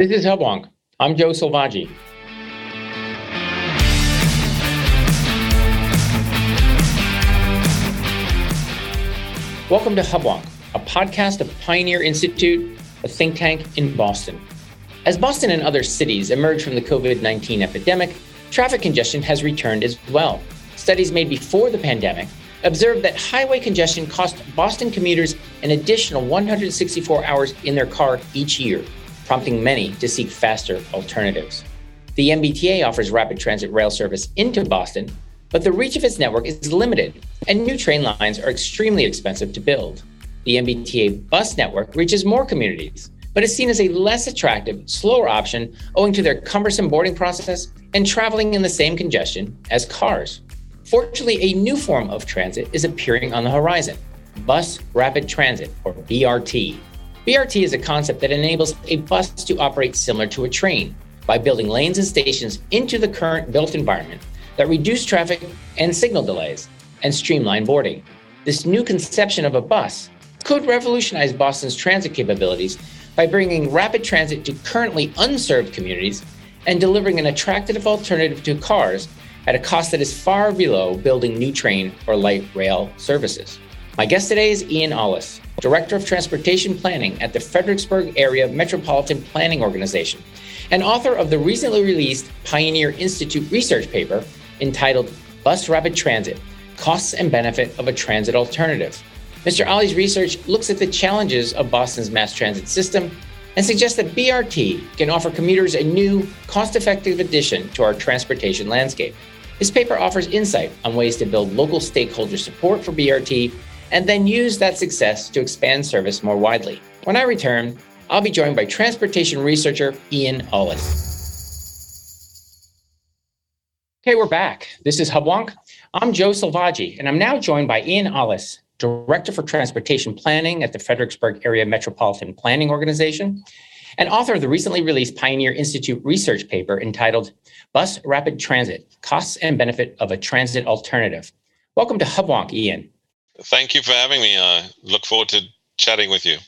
This is Hubwonk. I'm Joe Selvaggi. Welcome to Hubwonk, a podcast of Pioneer Institute, a think tank in Boston. As Boston and other cities emerge from the COVID 19 epidemic, traffic congestion has returned as well. Studies made before the pandemic observed that highway congestion cost Boston commuters an additional 164 hours in their car each year prompting many to seek faster alternatives. The MBTA offers rapid transit rail service into Boston, but the reach of its network is limited, and new train lines are extremely expensive to build. The MBTA bus network reaches more communities, but is seen as a less attractive, slower option owing to their cumbersome boarding process and traveling in the same congestion as cars. Fortunately, a new form of transit is appearing on the horizon Bus Rapid Transit, or BRT. BRT is a concept that enables a bus to operate similar to a train by building lanes and stations into the current built environment that reduce traffic and signal delays and streamline boarding. This new conception of a bus could revolutionize Boston's transit capabilities by bringing rapid transit to currently unserved communities and delivering an attractive alternative to cars at a cost that is far below building new train or light rail services. My guest today is Ian Ollis, Director of Transportation Planning at the Fredericksburg Area Metropolitan Planning Organization, and author of the recently released Pioneer Institute research paper entitled Bus Rapid Transit Costs and Benefit of a Transit Alternative. Mr. Ollis' research looks at the challenges of Boston's mass transit system and suggests that BRT can offer commuters a new, cost effective addition to our transportation landscape. His paper offers insight on ways to build local stakeholder support for BRT and then use that success to expand service more widely. When I return, I'll be joined by transportation researcher Ian Ollis. Okay, we're back. This is Hubwonk. I'm Joe Selvaggi, and I'm now joined by Ian Ollis, Director for Transportation Planning at the Fredericksburg Area Metropolitan Planning Organization, and author of the recently released Pioneer Institute research paper entitled Bus Rapid Transit Costs and Benefit of a Transit Alternative. Welcome to Hubwonk, Ian. Thank you for having me. I look forward to chatting with you.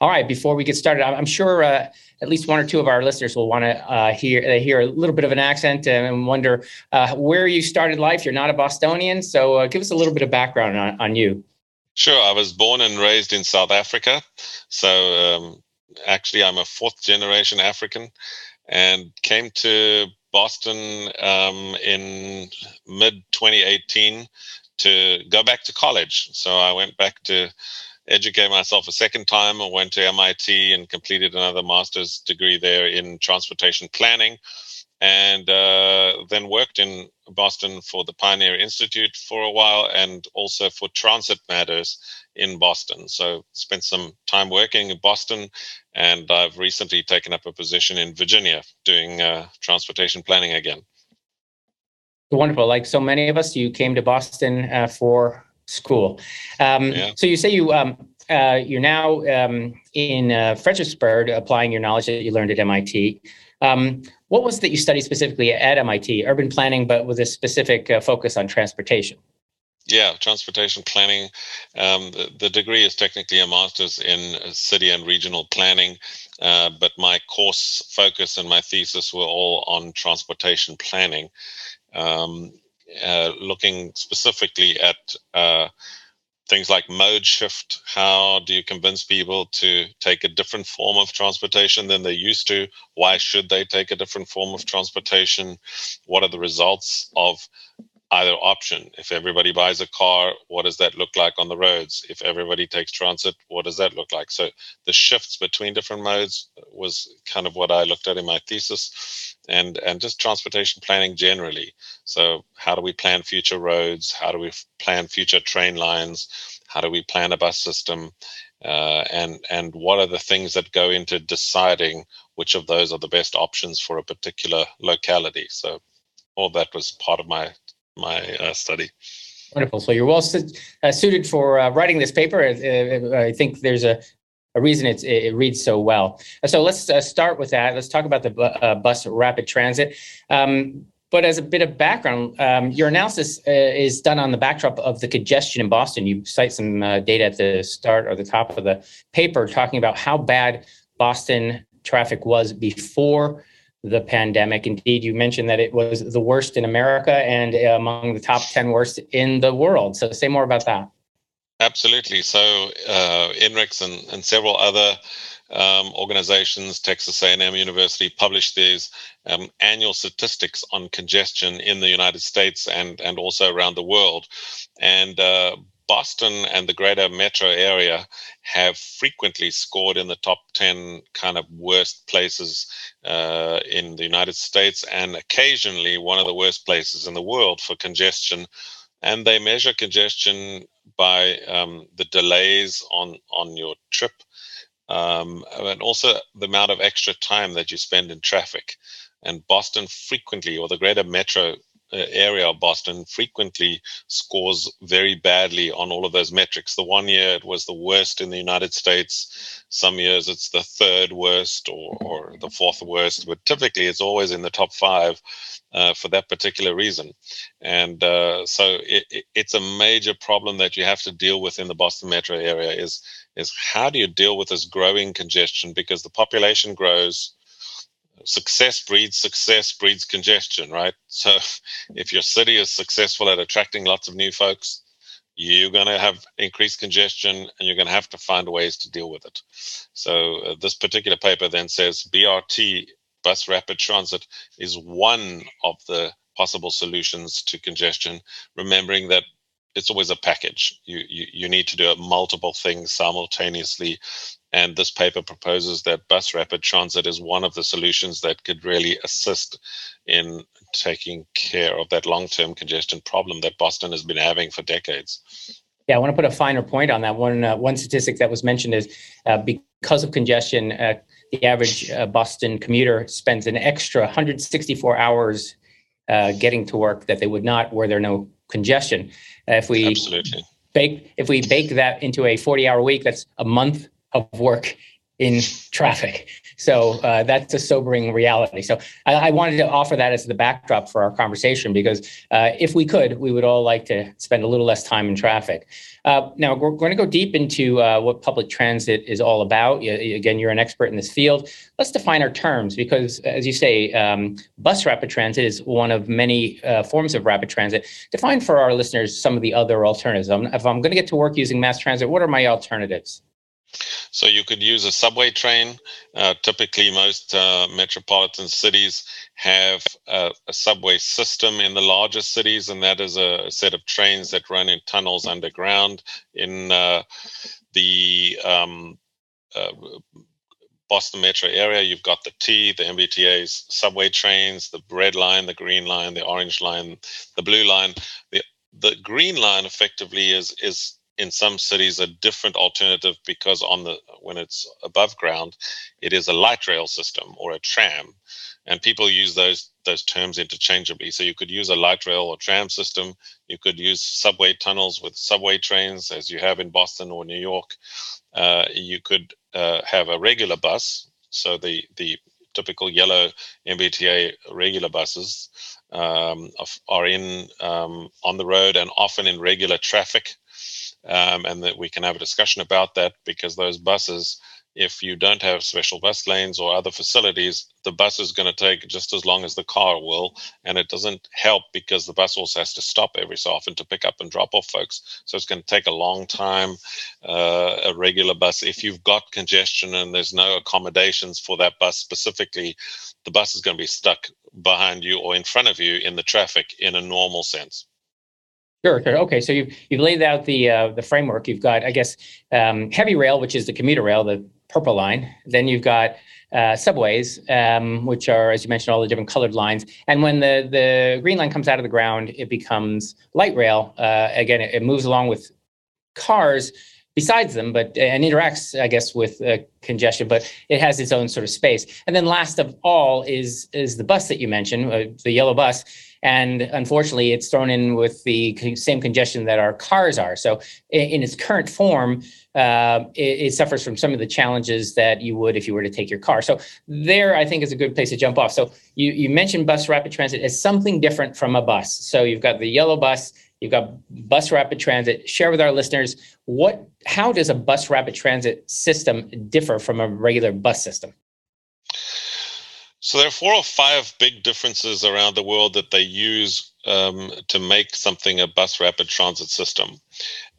All right. Before we get started, I'm sure uh, at least one or two of our listeners will want to uh, hear uh, hear a little bit of an accent and wonder uh, where you started life. You're not a Bostonian, so uh, give us a little bit of background on, on you. Sure. I was born and raised in South Africa, so um, actually I'm a fourth generation African, and came to Boston um, in mid 2018 to go back to college. So I went back to educate myself a second time. I went to MIT and completed another master's degree there in transportation planning, and uh, then worked in Boston for the Pioneer Institute for a while, and also for Transit Matters in Boston. So spent some time working in Boston, and I've recently taken up a position in Virginia doing uh, transportation planning again. Wonderful. Like so many of us, you came to Boston uh, for school. Um, yeah. So you say you um, uh, you're now um, in uh, Fredericksburg, applying your knowledge that you learned at MIT. Um, what was that you studied specifically at MIT? Urban planning, but with a specific uh, focus on transportation. Yeah, transportation planning. Um, the, the, degree is technically a master's in uh, city and regional planning, uh, but my course focus and my thesis were all on transportation planning um, uh, looking specifically at uh, things like mode shift. How do you convince people to take a different form of transportation than they used to? Why should they take a different form of transportation? What are the results of either option. If everybody buys a car, what does that look like on the roads? If everybody takes transit, what does that look like? So the shifts between different modes was kind of what I looked at in my thesis and and just transportation planning generally. So how do we plan future roads? How do we plan future train lines? How do we plan a bus system? Uh, and and what are the things that go into deciding which of those are the best options for a particular locality? So all that was part of my my uh, study. Wonderful. So you're well uh, suited for uh, writing this paper. Uh, I think there's a, a reason it, it reads so well. So let's uh, start with that. Let's talk about the uh, bus rapid transit. Um, but as a bit of background, um, your analysis is done on the backdrop of the congestion in Boston. You cite some data at the start or the top of the paper talking about how bad Boston traffic was before the pandemic. Indeed, you mentioned that it was the worst in America and among the top 10 worst in the world. So, say more about that. Absolutely. So, uh, and, and several other um, organizations, Texas A&M University, publish these um, annual statistics on congestion in the United States and and also around the world. And uh, Boston and the greater metro area have frequently scored in the top 10 kind of worst places uh, in the United States and occasionally one of the worst places in the world for congestion. And they measure congestion by um, the delays on, on your trip um, and also the amount of extra time that you spend in traffic. And Boston frequently, or the greater metro area of Boston, frequently scores very badly on all of those metrics. The one year it was the worst in the United States. Some years it's the third worst or, or the fourth worst, but typically it's always in the top five. Uh, for that particular reason. And uh, so it, it, it's a major problem that you have to deal with in the Boston metro area is is how do you deal with this growing congestion because the population grows success breeds success breeds congestion right so if your city is successful at attracting lots of new folks you're going to have increased congestion and you're going to have to find ways to deal with it so uh, this particular paper then says brt bus rapid transit is one of the possible solutions to congestion remembering that it's always a package. You, you you need to do multiple things simultaneously, and this paper proposes that bus rapid transit is one of the solutions that could really assist in taking care of that long-term congestion problem that Boston has been having for decades. Yeah, I want to put a finer point on that. One uh, one statistic that was mentioned is uh, because of congestion, uh, the average uh, Boston commuter spends an extra 164 hours uh, getting to work that they would not were there no congestion. Uh, if we Absolutely. bake if we bake that into a 40 hour week, that's a month of work in traffic. So uh, that's a sobering reality. So I, I, wanted to offer that as the backdrop for our conversation because uh, if we could, we would all like to spend a little less time in traffic. Uh, now we're going to go deep into uh, what public transit is all about. Again, you're an expert in this field. Let's define our terms because, as you say, um, bus rapid transit is one of many uh, forms of rapid transit. Define for our listeners some of the other alternatives. If I'm going to get to work using mass transit, what are my alternatives? So you could use a subway train. Uh, typically, most uh, metropolitan cities have a, a, subway system in the larger cities, and that is a, a, set of trains that run in tunnels underground. In uh, the um, uh, Boston metro area, you've got the T, the MBTA's subway trains, the red line, the green line, the orange line, the blue line. The the green line effectively is is in some cities a different alternative because on the when it's above ground it is a light rail system or a tram. And people use those those terms interchangeably. So you could use a light rail or tram system. You could use subway tunnels with subway trains as you have in boston or new york. Uh, you could uh, have a regular bus. So the the typical yellow mbta regular buses um, are in um, on the road and often in regular traffic um, and that we can have a discussion about that because those buses, if you don't have special bus lanes or other facilities, the bus is going to take just as long as the car will. And it doesn't help because the bus also has to stop every so often to pick up and drop off folks. So it's going to take a long time. Uh, a regular bus, if you've got congestion and there's no accommodations for that bus specifically, the bus is going to be stuck behind you or in front of you in the traffic in a normal sense. Sure, sure. Okay, so you've you've laid out the uh, the framework. You've got, I guess, um, heavy rail, which is the commuter rail, the purple line. Then you've got uh, subways, um, which are, as you mentioned, all the different colored lines. And when the the green line comes out of the ground, it becomes light rail. Uh, again, it, it, moves along with cars besides them, but and interacts, I guess, with uh, congestion. But it has its own sort of space. And then last of all is is the bus that you mentioned, uh, the yellow bus and unfortunately, it's thrown in with the same congestion that our cars are. So, in, its current form, uh, it, it, suffers from some of the challenges that you would if you were to take your car. So, there, I think, is a good place to jump off. So, you, you mentioned bus rapid transit as something different from a bus. So, you've got the yellow bus, you've got bus rapid transit. Share with our listeners what, how does a bus rapid transit system differ from a regular bus system? So there are four or five big differences around the world that they use um, to make something a bus rapid transit system.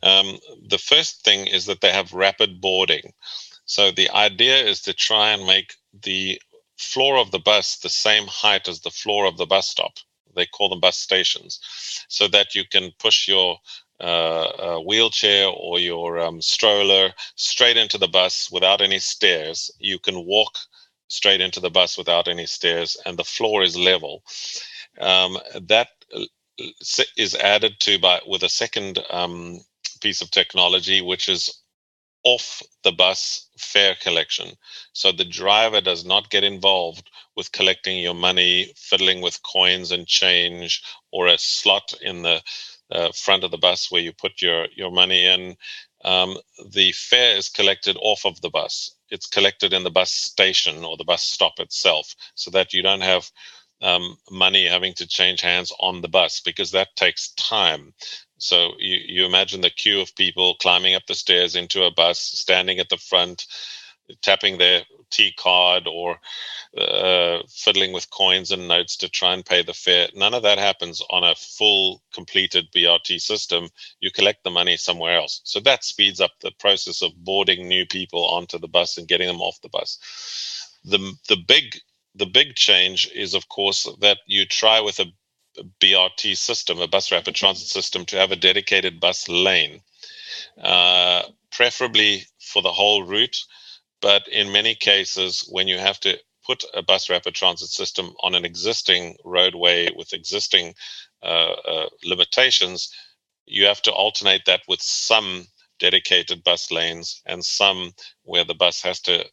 Um, the first thing is that they have rapid boarding. So the idea is to try and make the floor of the bus the same height as the floor of the bus stop. They call them bus stations, so that you can push your uh, wheelchair or your um, stroller straight into the bus without any stairs. You can walk straight into the bus without any stairs, and the floor is level. Um, that uh, added to by with a second um, piece of technology, which is off the bus fare collection. So the driver does not get involved with collecting your money, fiddling with coins and change, or a slot in the uh, front of the bus where you put your your money in. Um, the fare is collected off of the bus. It's collected in the bus station or the bus stop itself, so that you don't have um, money having to change hands on the bus because that takes time. So you, you imagine the queue of people climbing up the stairs into a bus, standing at the front, tapping their T card or uh, fiddling with coins and notes to try and pay the fare. None of that happens on a full completed BRT system. You collect the money somewhere else. So that speeds up the process of boarding new people onto the bus and getting them off the bus. The, the big the big change is of course that you try with a BRT system, a bus rapid transit system, to have a dedicated bus lane, uh, preferably for the whole route. But in many cases, when you have to put a bus rapid transit system on an existing roadway with existing uh, uh, limitations, you have to alternate that with some dedicated bus lanes and some where the bus has to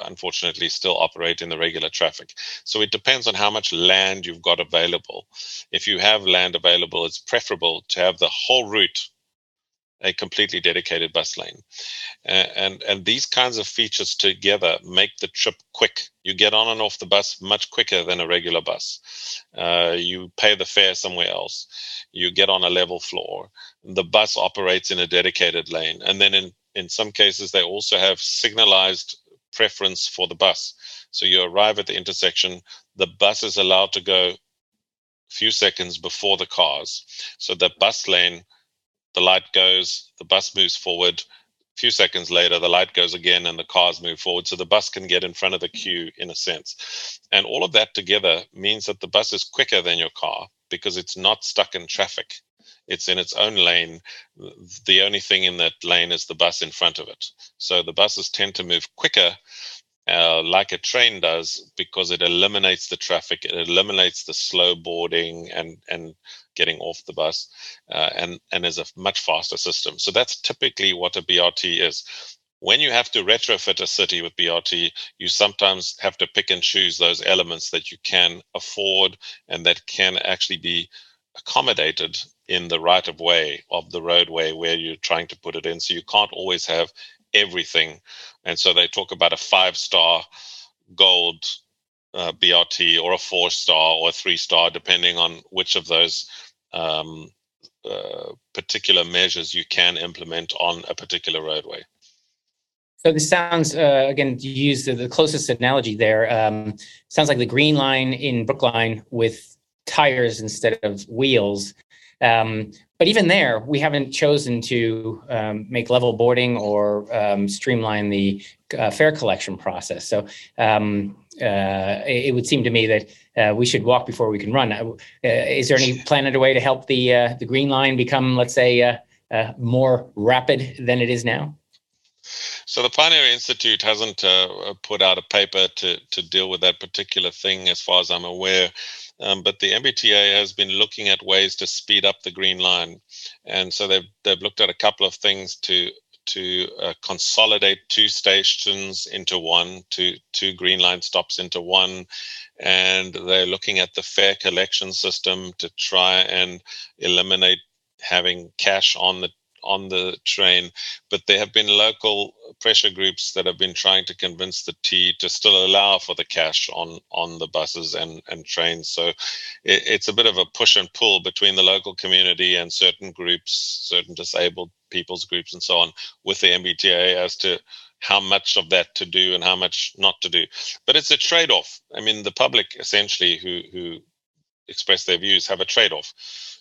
unfortunately still operate in the regular traffic. So it depends on how much land you've got available. If you have land available, it's preferable to have the whole route a completely dedicated bus lane. Uh, and and these kinds of features together make the trip quick. You get on and off the bus much quicker than a regular bus. Uh, you pay the fare somewhere else. You get on a level floor. The bus operates in a dedicated lane. And then in in some cases, they also have signalized preference for the bus. So you arrive at the intersection, the bus is allowed to go a few seconds before the cars. So the bus lane, the light goes, the bus moves forward. A few seconds later, the light goes again and the cars move forward. So the bus can get in front of the queue in a sense. And all of that together means that the bus is quicker than your car because it's not stuck in traffic it's in its own lane. The only thing in that lane is the bus in front of it. So the buses tend to move quicker, uh, like a train does, because it eliminates the traffic, it eliminates the slow boarding and and getting off the bus, uh, and and is a much faster system. So that's typically what a BRT is. When you have to retrofit a city with BRT, you sometimes have to pick and choose those elements that you can afford and that can actually be accommodated in the right of way of the roadway where you're trying to put it in. So you can't always have everything. And so they talk about a five star gold uh, BRT or a four star or a three star, depending on which of those um, uh, particular measures you can implement on a particular roadway. So this sounds uh, again to use the, the closest analogy there. Um, sounds like the green line in Brookline with tires instead of wheels. Um, but even there, we haven't chosen to um, make level boarding or um, streamline the uh, fare collection process. So um, uh, it, would seem to me that uh, we should walk before we can run. Uh, is there any plan underway to help the uh, the green line become, let's say, uh, more rapid than it is now? So the Pioneer Institute hasn't put out a paper to to deal with that particular thing, as far as I'm aware. Um, but the MBTA has been looking at ways to speed up the green line, and so they've they've looked at a couple of things to to uh, consolidate two stations into one, two two green line stops into one, and they're looking at the fare collection system to try and eliminate having cash on the on the train, but there have been local pressure groups that have been trying to convince the T to still allow for the cash on on the buses and and trains. So it, it's a bit of a push and pull between the local community and certain groups, certain disabled people's groups, and so on, with the MBTA as to how much of that to do and how much not to do. But it's a trade-off. I mean, the public essentially who who express their views have a trade-off.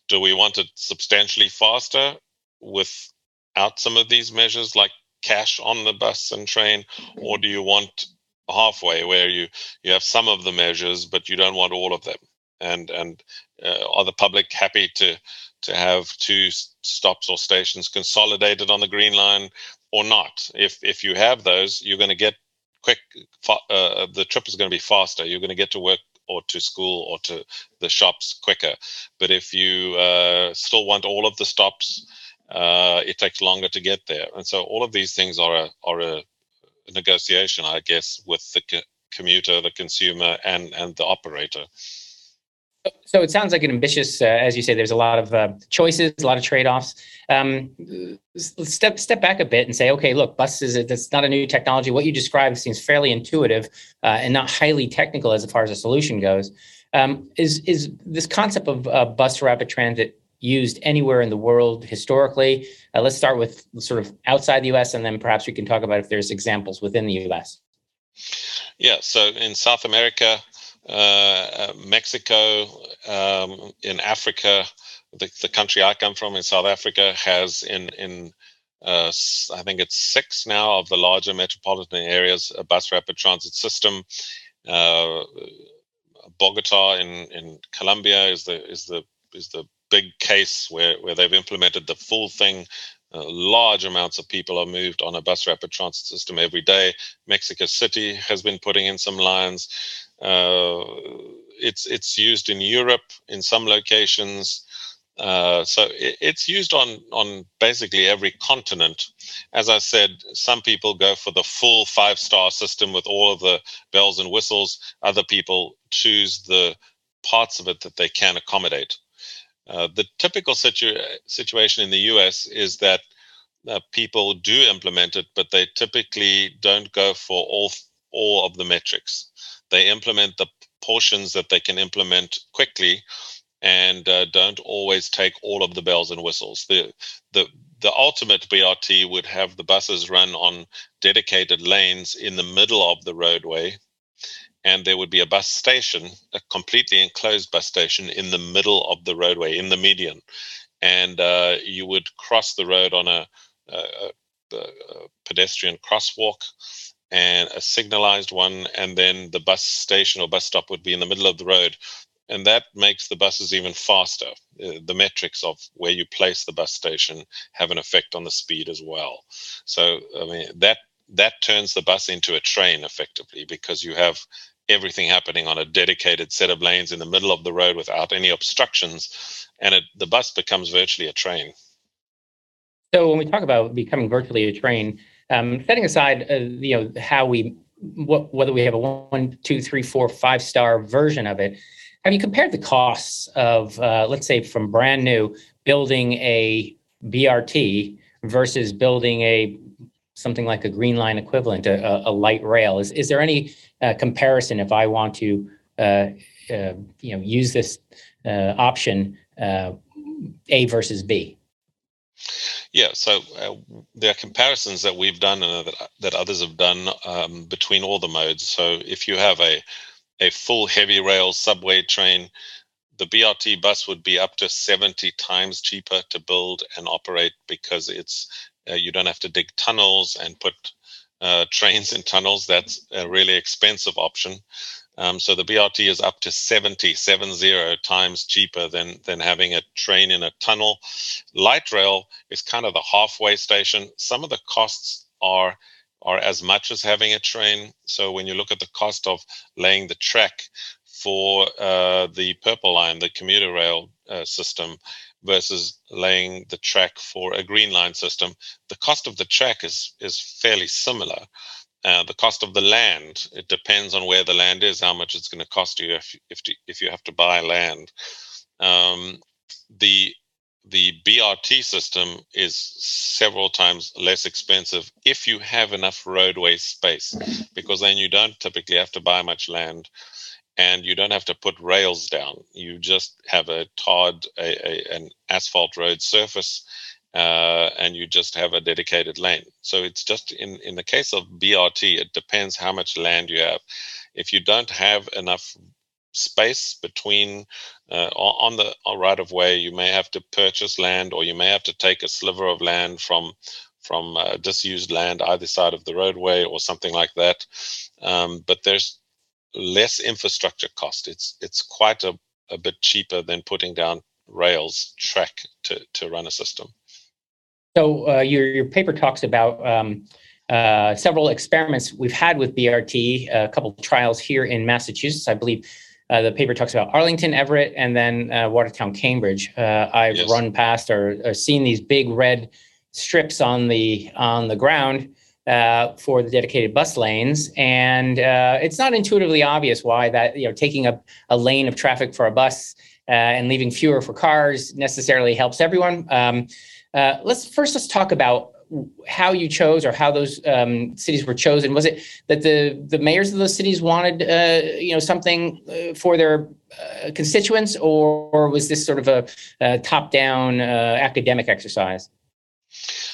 Do we want it substantially faster without some of these measures like cash on the bus and train, or do you want halfway where you you have some of the measures but you don't want all of them? And and uh, are the public happy to to have two stops or stations consolidated on the green line or not. If if you have those, you're going to get quick. Uh, the trip is going to be faster. You're going to get to work or to school or to the shops quicker. But if you uh, still want all of the stops, uh, it takes longer to get there. And so all of these things are a are a negotiation, I guess, with the co- commuter, the consumer, and and the operator. So it sounds like an ambitious, uh, as you say. There's a lot of uh, choices, a lot of trade-offs. Um, step step back a bit and say, okay, look, buses. That's not a new technology. What you described seems fairly intuitive uh, and not highly technical as far as a solution goes. Um, is is this concept of uh, bus rapid transit used anywhere in the world historically? Uh, let's start with sort of outside the U.S. and then perhaps we can talk about if there's examples within the U.S. Yeah. So in South America uh, uh, Mexico, um, in Africa, the, the country I come from in South Africa has in in uh, I think it's six now of the larger metropolitan areas a bus rapid transit system. Uh, Bogota in in Colombia is the is the is the big case where where they've implemented the full thing. Uh, large amounts of people are moved on a bus rapid transit system every day. Mexico City has been putting in some lines. Uh, it's it's used in Europe in some locations. Uh, so it, it's used on on basically every continent. As I said, some people go for the full five star system with all of the bells and whistles. Other people choose the parts of it that they can accommodate. Uh, the typical situ- situation in the US is that uh, people do implement it, but they typically don't go for all all of the metrics they implement the portions that they can implement quickly and uh, don't always take all of the bells and whistles. The the the ultimate BRT would have the buses run on dedicated lanes in the middle of the roadway, and there would be a bus station, a completely enclosed bus station in the middle of the roadway, in the median, and uh, you would cross the road on a, a, a pedestrian crosswalk and a signalized one, and then the bus station or bus stop would be in the middle of the road. And that makes the buses even faster. Uh, the metrics of where you place the bus station have an effect on the speed as well. So, I mean, that that turns the bus into a train effectively because you have everything happening on a dedicated set of lanes in the middle of the road without any obstructions, and it, the bus becomes virtually a train. So, when we talk about becoming virtually a train, um, setting aside, uh, you know, how we, what, whether we have a one, two, three, four, five star version of it, have you compared the costs of, uh, let's say, from brand new building a BRT versus building a something like a green line equivalent, a, a light rail? Is is there any uh, comparison if I want to, uh, uh, you know, use this uh, option A versus B? Yeah, so uh, there are comparisons that we've done and that, that others have done um, between all the modes. So if you have a a full heavy rail subway train, the BRT bus would be up to 70 times cheaper to build and operate because it's uh, you don't have to dig tunnels and put uh, trains in tunnels. That's a really expensive option. Um, so the BRT is up to 70, 70 times cheaper than, than having a train in a tunnel. Light rail is kind of the halfway station. Some of the costs are are as much as having a train. So when you look at the cost of laying the track for uh, the Purple Line, the commuter rail uh, system, versus laying the track for a Green Line system, the cost of the track is is fairly similar. Uh, the cost of the land it depends on where the land is how much it's going to cost you if if if you have to buy land um, the the BRT system is several times less expensive if you have enough roadway space because then you don't typically have to buy much land and you don't have to put rails down you just have a tarred a, a, an asphalt road surface uh, and you just have a dedicated lane. So it's just in, in the case of BRT, it depends how much land you have. If you don't have enough space between uh, on the right of way, you may have to purchase land or you may have to take a sliver of land from from uh, disused land either side of the roadway or something like that. Um, but there's less infrastructure cost. It's it's quite a, a bit cheaper than putting down rails track to, to run a system. So uh, your your paper talks about um, uh, several experiments we've had with BRT, a couple of trials here in Massachusetts, I believe. Uh, the paper talks about Arlington, Everett, and then uh, Watertown, Cambridge. Uh, I've yes. run past or, or, seen these big red strips on the on the ground uh, for the dedicated bus lanes, and it's not intuitively obvious why that you know taking a, a lane of traffic for a bus and leaving fewer for cars necessarily helps everyone. Um, uh, let's first let's talk about how you chose or how those um, cities were chosen. Was it that the the mayors of those cities wanted uh, you know something uh, for their uh, constituents, or, or, was this sort of a, a top down uh, academic exercise?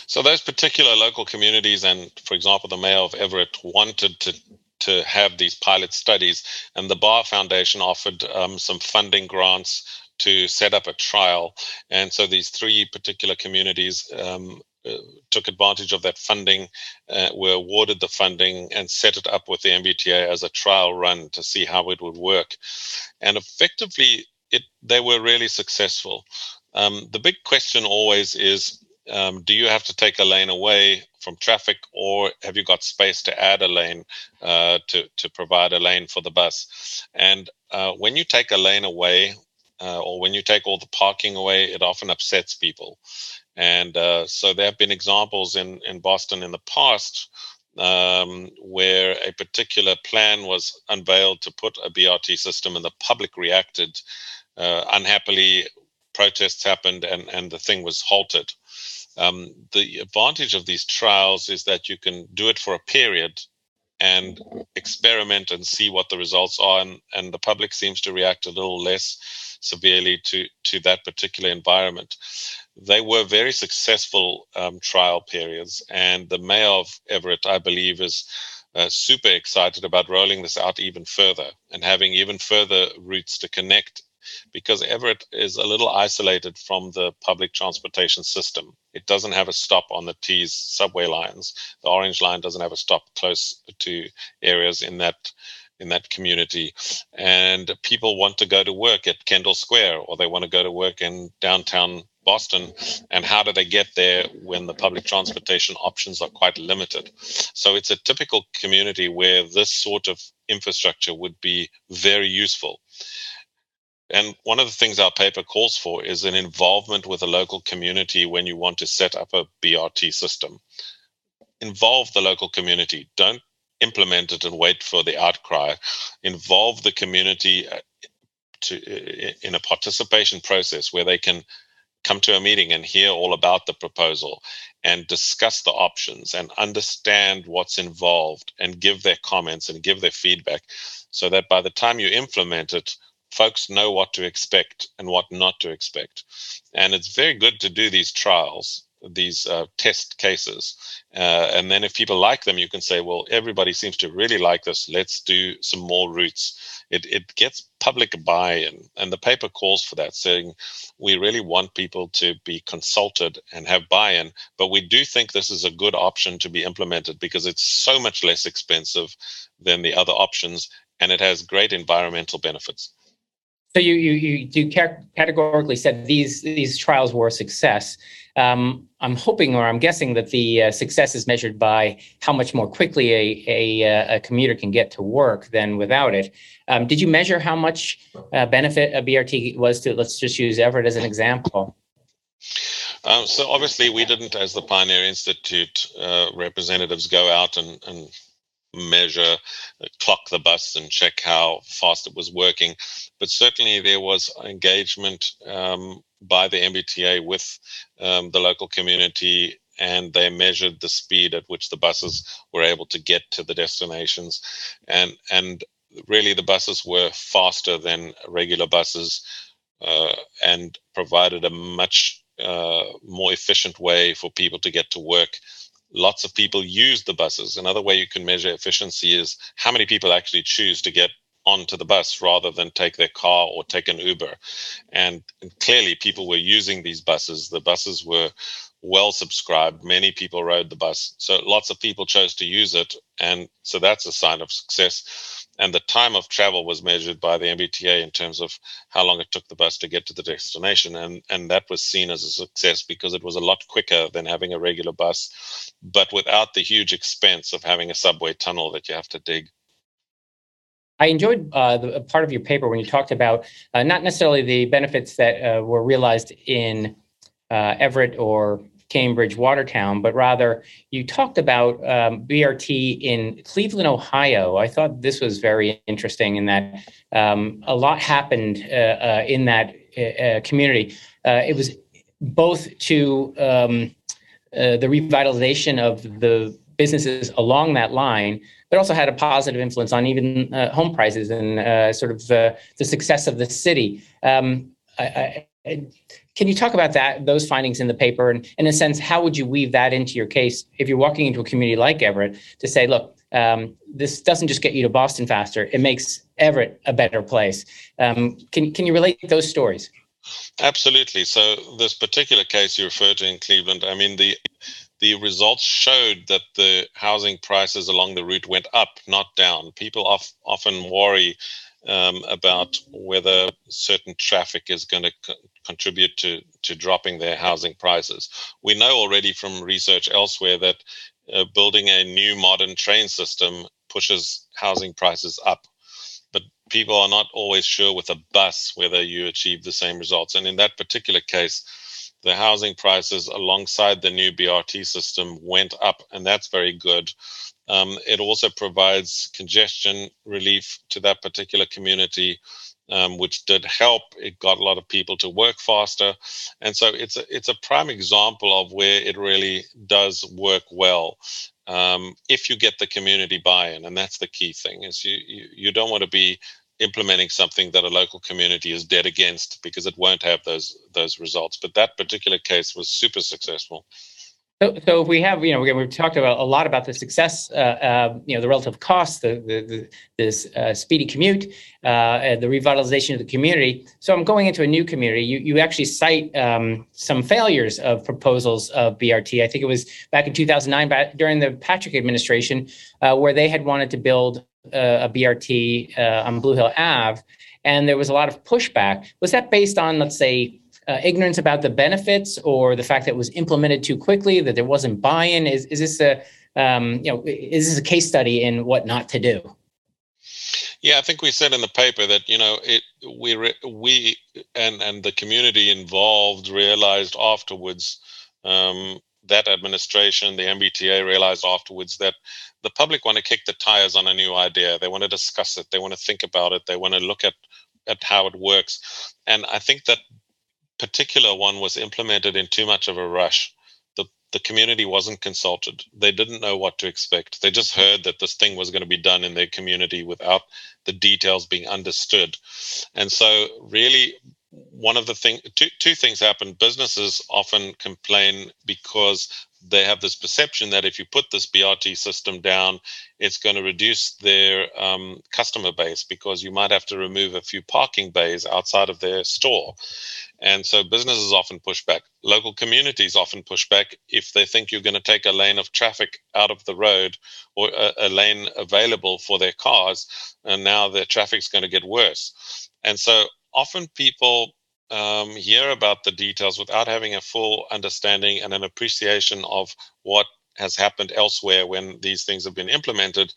So those particular local communities, and for example, the mayor of Everett wanted to to have these pilot studies, and the Barr Foundation offered um, some funding grants to set up a trial. And so these three particular communities um, uh, took advantage of that funding, uh, were awarded the funding, and set it up with the MBTA as a trial run to see how it would work. And effectively, it they were really successful. Um, the big question always is um, do you have to take a lane away from traffic or have you got space to add a lane uh, to, to provide a lane for the bus? And uh, when you take a lane away uh, or when you take all the parking away, it often upsets people. And uh, so there have been examples in, in Boston in the past um, where a particular plan was unveiled to put a BRT system and the public reacted uh, unhappily. Protests happened and, and the thing was halted. Um, the advantage of these trials is that you can do it for a period and experiment and see what the results are. And, and the public seems to react a little less severely to, to that particular environment. They were very successful um, trial periods, and the mayor of Everett, I believe, is uh, super excited about rolling this out even further and having even further routes to connect because Everett is a little isolated from the public transportation system. It doesn't have a stop on the T's subway lines. The Orange Line doesn't have a stop close to areas in that in that community and people want to go to work at Kendall Square or they want to go to work in downtown Boston and how do they get there when the public transportation options are quite limited so it's a typical community where this sort of infrastructure would be very useful and one of the things our paper calls for is an involvement with the local community when you want to set up a BRT system. Involve the local community. Don't implement it and wait for the outcry. Involve the community uh, to, in a participation process where they can come to a meeting and hear all about the proposal and discuss the options and understand what's involved and give their comments and give their feedback so that by the time you implement it, folks know what to expect and what not to expect. And it's very good to do these trials, these uh, test cases. Uh, and then if people like them, you can say, well, everybody seems to really like this. Let's do some more routes. It, it gets public buy in. And the paper calls for that, saying we really want people to be consulted and have buy in. But we do think this is a good option to be implemented because it's so much less expensive than the other options and it has great environmental benefits. So you you you, categorically said these these trials were a success. Um, I'm hoping, or I'm guessing, that the uh, success is measured by how much more quickly a, a, uh, a commuter can get to work than without it. Um, did you measure how much uh, benefit a BRT was to? Let's just use Everett as an example. Um, so obviously, we didn't, as the Pioneer Institute uh, representatives, go out and, and measure, uh, clock the bus and check how fast it was working. But certainly there was engagement um, by the MBTA with um, the local community and they measured the speed at which the buses were able to get to the destinations and and really the buses were faster than regular buses uh, and provided a much uh, more efficient way for people to get to work. Lots of people use the buses. Another way you can measure efficiency is how many people actually choose to get onto the bus rather than take their car or take an Uber. And, clearly, people were using these buses. The buses were well subscribed. Many people rode the bus. So lots of people chose to use it. And so that's a sign of success. And the time of travel was measured by the MBTA in terms of how long it took the bus to get to the destination. And, and that was seen as a success because it was a lot quicker than having a regular bus, but without the huge expense of having a subway tunnel that you have to dig. I enjoyed uh, the part of your paper when you talked about uh, not necessarily the benefits that uh, were realized in uh, Everett or Cambridge, Watertown, but rather you talked about um, BRT in Cleveland, Ohio. I thought this was very interesting in that um, a lot happened uh, uh, in that uh, community. Uh, it was both to um, uh, the revitalization of the businesses along that line, but also had a positive influence on even uh, home prices and sort of the success of the city. Um, I, can you talk about that, those findings in the paper, and in a sense, how would you weave that into your case if you're walking into a community like Everett to say, look, um, this doesn't just get you to Boston faster; it makes Everett a better place. Um, can can you relate those stories? Absolutely. So this particular case you referred to in Cleveland, I mean the the results showed that the housing prices along the route went up, not down. People of, often worry um, about whether certain traffic is going to co- contribute to, to dropping their housing prices. We know already from research elsewhere that uh, building a new modern train system pushes housing prices up. But people are not always sure with a bus whether you achieve the same results. And in that particular case, the housing prices alongside the new BRT system went up, and that's very good. Um, it also provides congestion relief to that particular community, um, which did help. It got a lot of people to work faster, and so it's a it's a prime example of where it really does work well. Um, if you get the community buy-in, and that's the key thing, is you you, you don't want to be implementing something that a local community is dead against because it won't have those those results. But that particular case was super successful. So, so if we have, you know, again, we've talked about a lot about the success, uh, uh, you know, the relative costs, the, the, the this uh, speedy commute, uh, and the revitalization of the community. So I'm going into a new community. You you actually cite um, some failures of proposals of BRT. I think it was back in 2009, back during the Patrick administration, uh, where they had wanted to build uh, a BRT on Blue Hill Ave, and there was a lot of pushback. Was that based on, let's say, uh, ignorance about the benefits or the fact that it was implemented too quickly, that there wasn't buy-in? Is, is this a um, you know is this a case study in what not to do? Yeah, I think we said in the paper that you know it we re, we and and the community involved realized afterwards um, that administration, the MBTA realized afterwards that the public want to kick the tires on a new idea. They want to discuss it. They want to think about it. They want to look at at how it works. And I think that particular one was implemented in too much of a rush. The, the community wasn't consulted. They didn't know what to expect. They just heard that this thing was going to be done in their community without the details being understood. And so, really, one of the thing two, two things happen businesses often complain because they have this perception that if you put this BRT system down, it's going to reduce their um, customer base because you might have to remove a few parking bays outside of their store. And so businesses often push back. Local communities often push back if they think you're going to take a lane of traffic out of the road or a, a lane available for their cars, and now the traffic's going to get worse. And so often people um, hear about the details without having a full understanding and an appreciation of what has happened elsewhere when these things have been implemented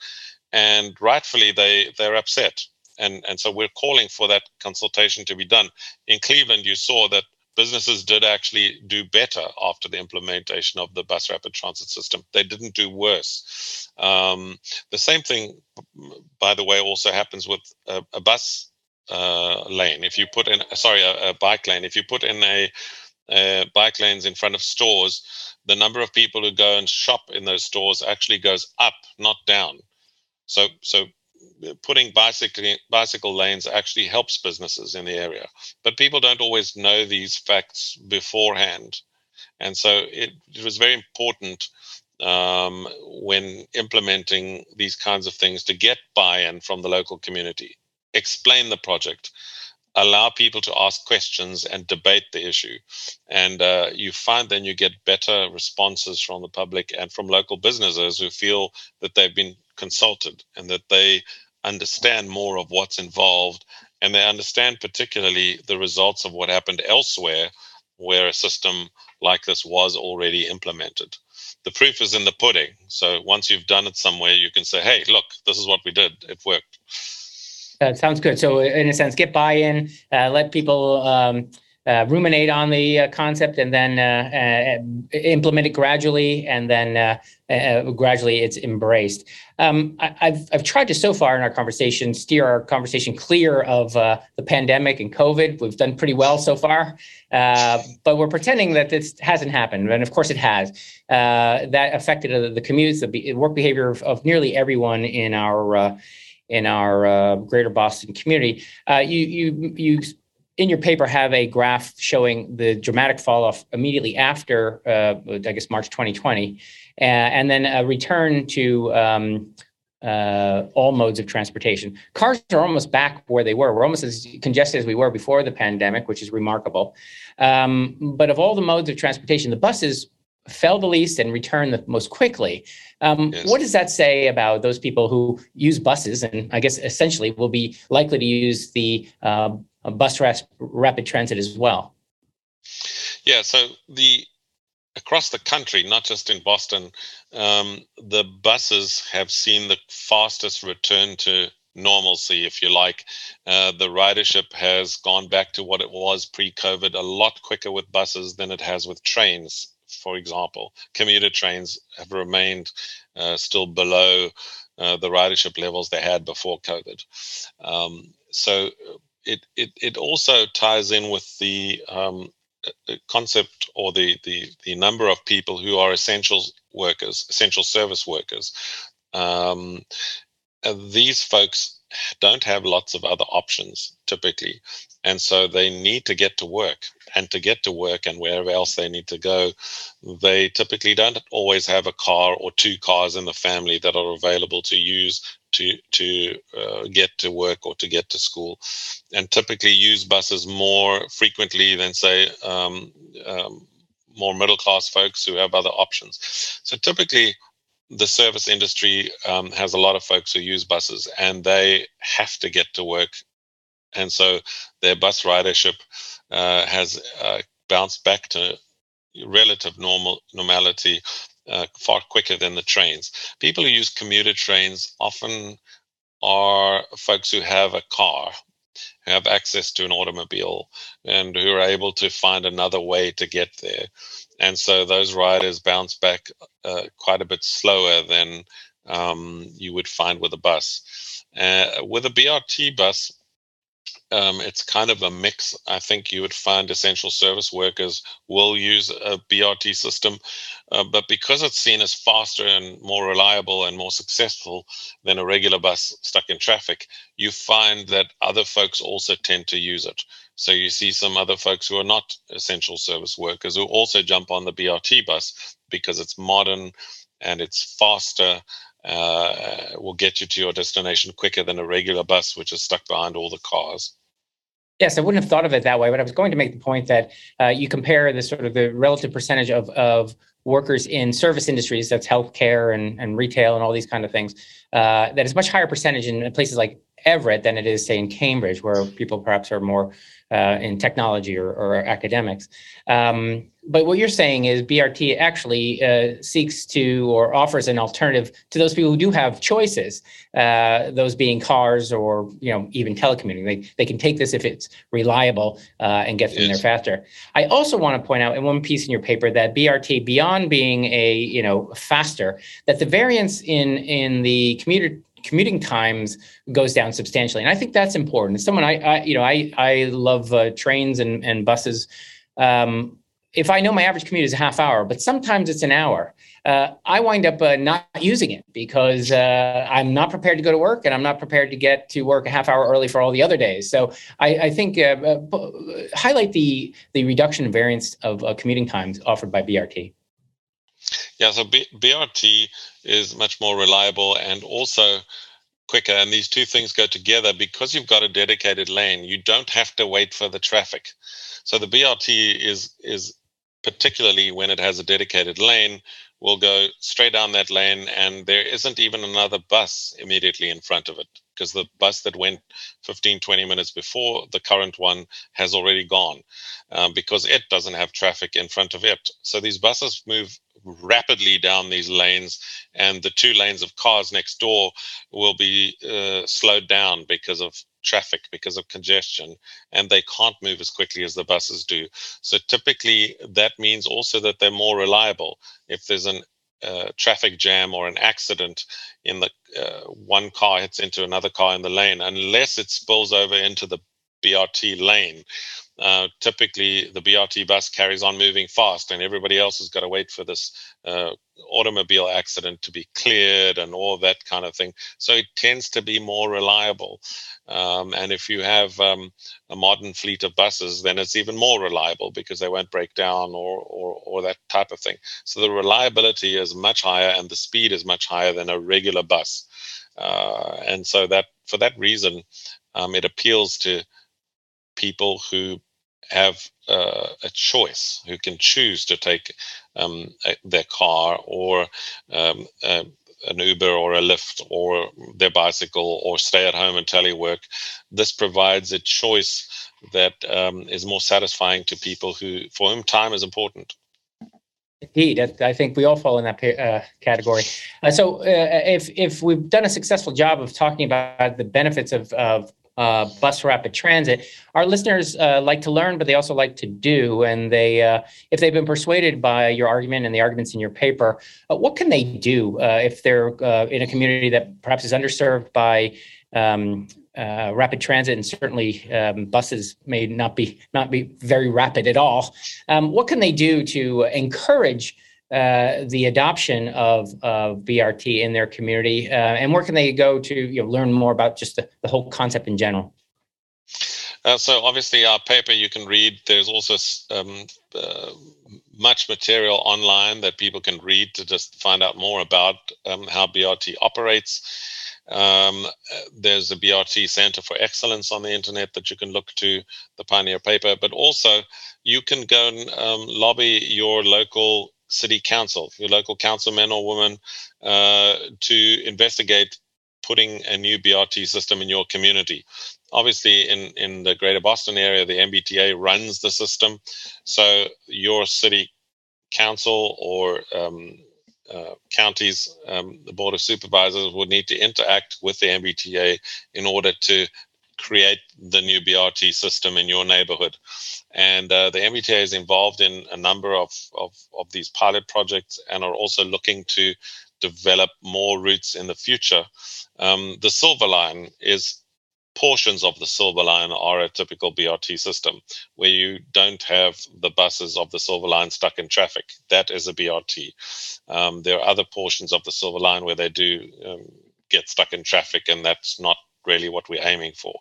and rightfully they they're upset and and so we're calling for that consultation to be done in cleveland you saw that businesses did actually do better after the implementation of the bus rapid transit system they didn't do worse um, the same thing by the way also happens with a, a bus uh, lane. If you put in, sorry, a, a, bike lane, if you put in a, a bike lanes in front of stores, the number of people who go and shop in those stores actually goes up, not down. So, so putting bicycle bicycle lanes actually helps businesses in the area, but people don't always know these facts beforehand, and so it, it was very important um, when implementing these kinds of things to get buy-in from the local community, explain the project, allow people to ask questions and debate the issue. And uh, you find then you get better responses from the public and from local businesses who feel that they've been consulted and that they understand more of what's involved and they understand particularly the results of what happened elsewhere where a system like this was already implemented. The proof is in the pudding. So once you've done it somewhere, you can say, hey, look, this is what we did. It worked. That sounds good. So, in a sense, get buy-in, uh, let people um, uh, ruminate on the uh, concept, and then uh, uh, implement it gradually, and then uh, gradually it's embraced. Um, I, have I've tried to so far in our conversation steer our conversation clear of the pandemic and COVID. We've done pretty well so far, but we're pretending that this hasn't happened, and of course it has. that affected the commutes, the work behavior of, of nearly everyone in our in our uh, greater Boston community. Uh, you, you, you, in your paper, have a graph showing the dramatic fall off immediately after, uh, I guess, March 2020, and then a return to um, uh, all modes of transportation. Cars are almost back where they were. We're almost as congested as we were before the pandemic, which is remarkable. Um, but of all the modes of transportation, the buses fell the least and returned the most quickly. Um, yes. What does that say about those people who use buses and I guess essentially will be likely to use the uh, bus rapid transit as well? Yeah, so the across the country, not just in Boston, um, the buses have seen the fastest return to normalcy, if you like. Uh, the ridership has gone back to what it was pre COVID a lot quicker with buses than it has with trains for example, commuter trains have remained uh, still below uh, the ridership levels they had before COVID. Um, so it, it, it also ties in with the um, uh, concept or the, the, the number of people who are essential workers, essential service workers. Um, these folks don't have lots of other options typically and so they need to get to work and to get to work and wherever else they need to go they typically don't always have a car or two cars in the family that are available to use to to uh, get to work or to get to school. And typically use buses more frequently than say um, um, more middle class folks who have other options. So typically the service industry um, has a lot of folks who use buses and they have to get to work. And so their bus ridership uh, has uh, bounced back to relative normal normality uh, far quicker than the trains. People who use commuter trains often are folks who have a car, who have access to an automobile, and who are able to find another way to get there. And so those riders bounce back uh, quite a bit slower than um, you would find with a bus. Uh, with a BRT bus, um, it's kind of a mix. I think you would find essential service workers will use a BRT system, uh, but because it's seen as faster and more reliable and more successful than a regular bus stuck in traffic, you find that other folks also tend to use it. So you see some other folks who are not essential service workers who also jump on the BRT bus because it's modern and it's faster uh, will get you to your destination quicker than a regular bus, which is stuck behind all the cars. Yes, I wouldn't have thought of it that way, but I was going to make the point that uh, you compare the sort of the relative percentage of, of workers in service industries, that's healthcare and, and retail and all these kind of things, uh, that is much higher percentage in places like Everett than it is, say, in Cambridge, where people perhaps are more uh, in technology or, or academics. Um, but what you're saying is BRT actually uh, seeks to or offers an alternative to those people who do have choices, uh, those being cars or you know even telecommuting. They they can take this if it's reliable uh, and get them yes. there faster. I also want to point out in one piece in your paper that BRT, beyond being a you know faster, that the variance in in the commuter commuting times goes down substantially, and I think that's important. Someone I, I you know I I love uh, trains and and buses. Um, if I know my average commute is a half hour, but sometimes it's an hour. uh, I wind up uh, not using it because uh, I'm not prepared to go to work and I'm not prepared to get to work a half hour early for all the other days. So I, I think uh, uh, highlight the the reduction in variance of uh, commuting times offered by BRT. Yeah, so B- BRT is much more reliable and also quicker. And these two things go together because you've got a dedicated lane. You don't have to wait for the traffic. So the BRT is is particularly when it has a dedicated lane, will go straight down that lane and there isn't even another bus immediately in front of it because the bus that went 15 20 minutes before the current one has already gone um, because it doesn't have traffic in front of it so these buses move rapidly down these lanes and the two lanes of cars next door will be uh, slowed down because of traffic because of congestion and they can't move as quickly as the buses do. So typically that means also that they're more reliable. If there's an uh, traffic jam or an accident in the uh, one car hits into another car in the lane unless it spills over into the BRT lane uh, typically the BRT bus carries on moving fast, and everybody else has got to wait for this uh, automobile accident to be cleared and all that kind of thing. So it tends to be more reliable. Um, and if you have um, a modern fleet of buses, then it's even more reliable because they won't break down or, or, or that type of thing. So the reliability is much higher and the speed is much higher than a regular bus. Uh, and so that for that reason, um, it appeals to people who have uh, a choice, who can choose to take um, a, their car or um, uh, an Uber or a Lyft or their bicycle or stay at home and telework. This provides a choice that um, is more satisfying to people who for whom time is important. Indeed, I think we all fall in that uh, category. Uh, so, uh, if if we've done a successful job of talking about the benefits of, of uh, bus rapid transit. Our listeners uh, like to learn, but they also like to do. And they, uh, if they've been persuaded by your argument and the arguments in your paper, uh, what can they do uh, if they're uh, in a community that perhaps is underserved by um, rapid transit, and certainly um, buses may not be not be very rapid at all? Um, what can they do to encourage? Uh, the adoption of, of BRT in their community, uh, and where can they go to you know, learn more about just the, the whole concept in general? Uh, so obviously, our paper you can read. There's also um, uh, much material online that people can read to just find out more about um, how BRT operates. Um, there's a BRT Center for Excellence on the internet that you can look to, the Pioneer paper, but also you can go and um, lobby your local city council, your local councilman or woman, uh, to investigate putting a new BRT system in your community. Obviously, in, in the greater Boston area, the MBTA runs the system. So your city council or um, uh, counties, um, the board of supervisors would need to interact with the MBTA in order to create the new BRT system in your neighborhood. And uh, the MBTA is involved in a number of, of, of these pilot projects and are also looking to develop more routes in the future. Um, the Silver Line is portions of the Silver Line are a typical BRT system where you don't have the buses of the Silver Line stuck in traffic. That is a BRT. Um, there are other portions of the Silver Line where they do um, get stuck in traffic, and that's not really what we're aiming for.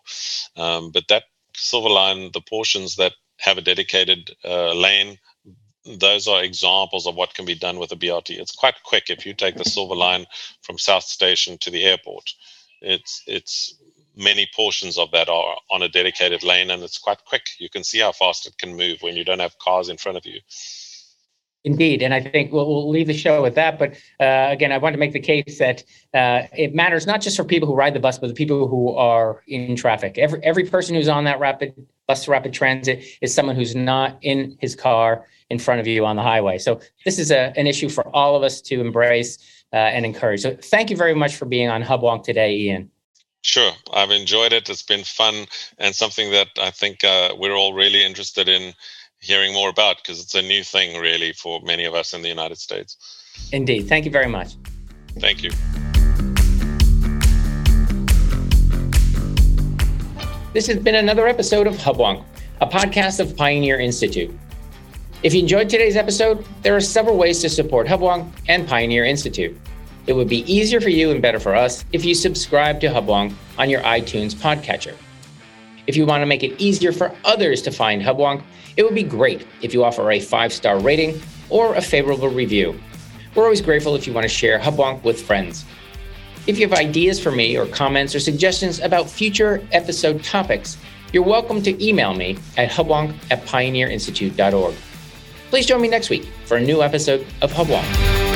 Um, but that Silver Line, the portions that have a dedicated uh, lane, those are examples of what can be done with a BRT. It's quite quick if you take the Silver Line from South Station to the airport. It's it's many portions of that are on a dedicated lane, and it's quite quick. You can see how fast it can move when you don't have cars in front of you. Indeed, and I think we'll, we'll leave the show with that. But uh, again, I want to make the case that uh, it matters not just for people who ride the bus, but the people who are in traffic. Every every person who's on that rapid bus rapid transit is someone who's not in his car in front of you on the highway. So this is a, an issue for all of us to embrace uh, and encourage. So thank you very much for being on Hubwonk today, Ian. Sure, I've enjoyed it. It's been fun and something that I think uh, we're all really interested in hearing more about because it's a new thing really for many of us in the United States. Indeed. Thank you very much. Thank you. This has been another episode of Hubwonk, a podcast of Pioneer Institute. If you enjoyed today's episode, there are several ways to support Hubwonk and Pioneer Institute. It would be easier for you and better for us if you subscribe to Hubwonk on your iTunes podcatcher. If you want to make it easier for others to find Hubwonk, it would be great if you offer a five star rating or a favorable review. We're always grateful if you want to share Hubwonk with friends. If you have ideas for me or comments or suggestions about future episode topics, you're welcome to email me at hubwonk at pioneerinstitute.org. Please join me next week for a new episode of Hubwonk.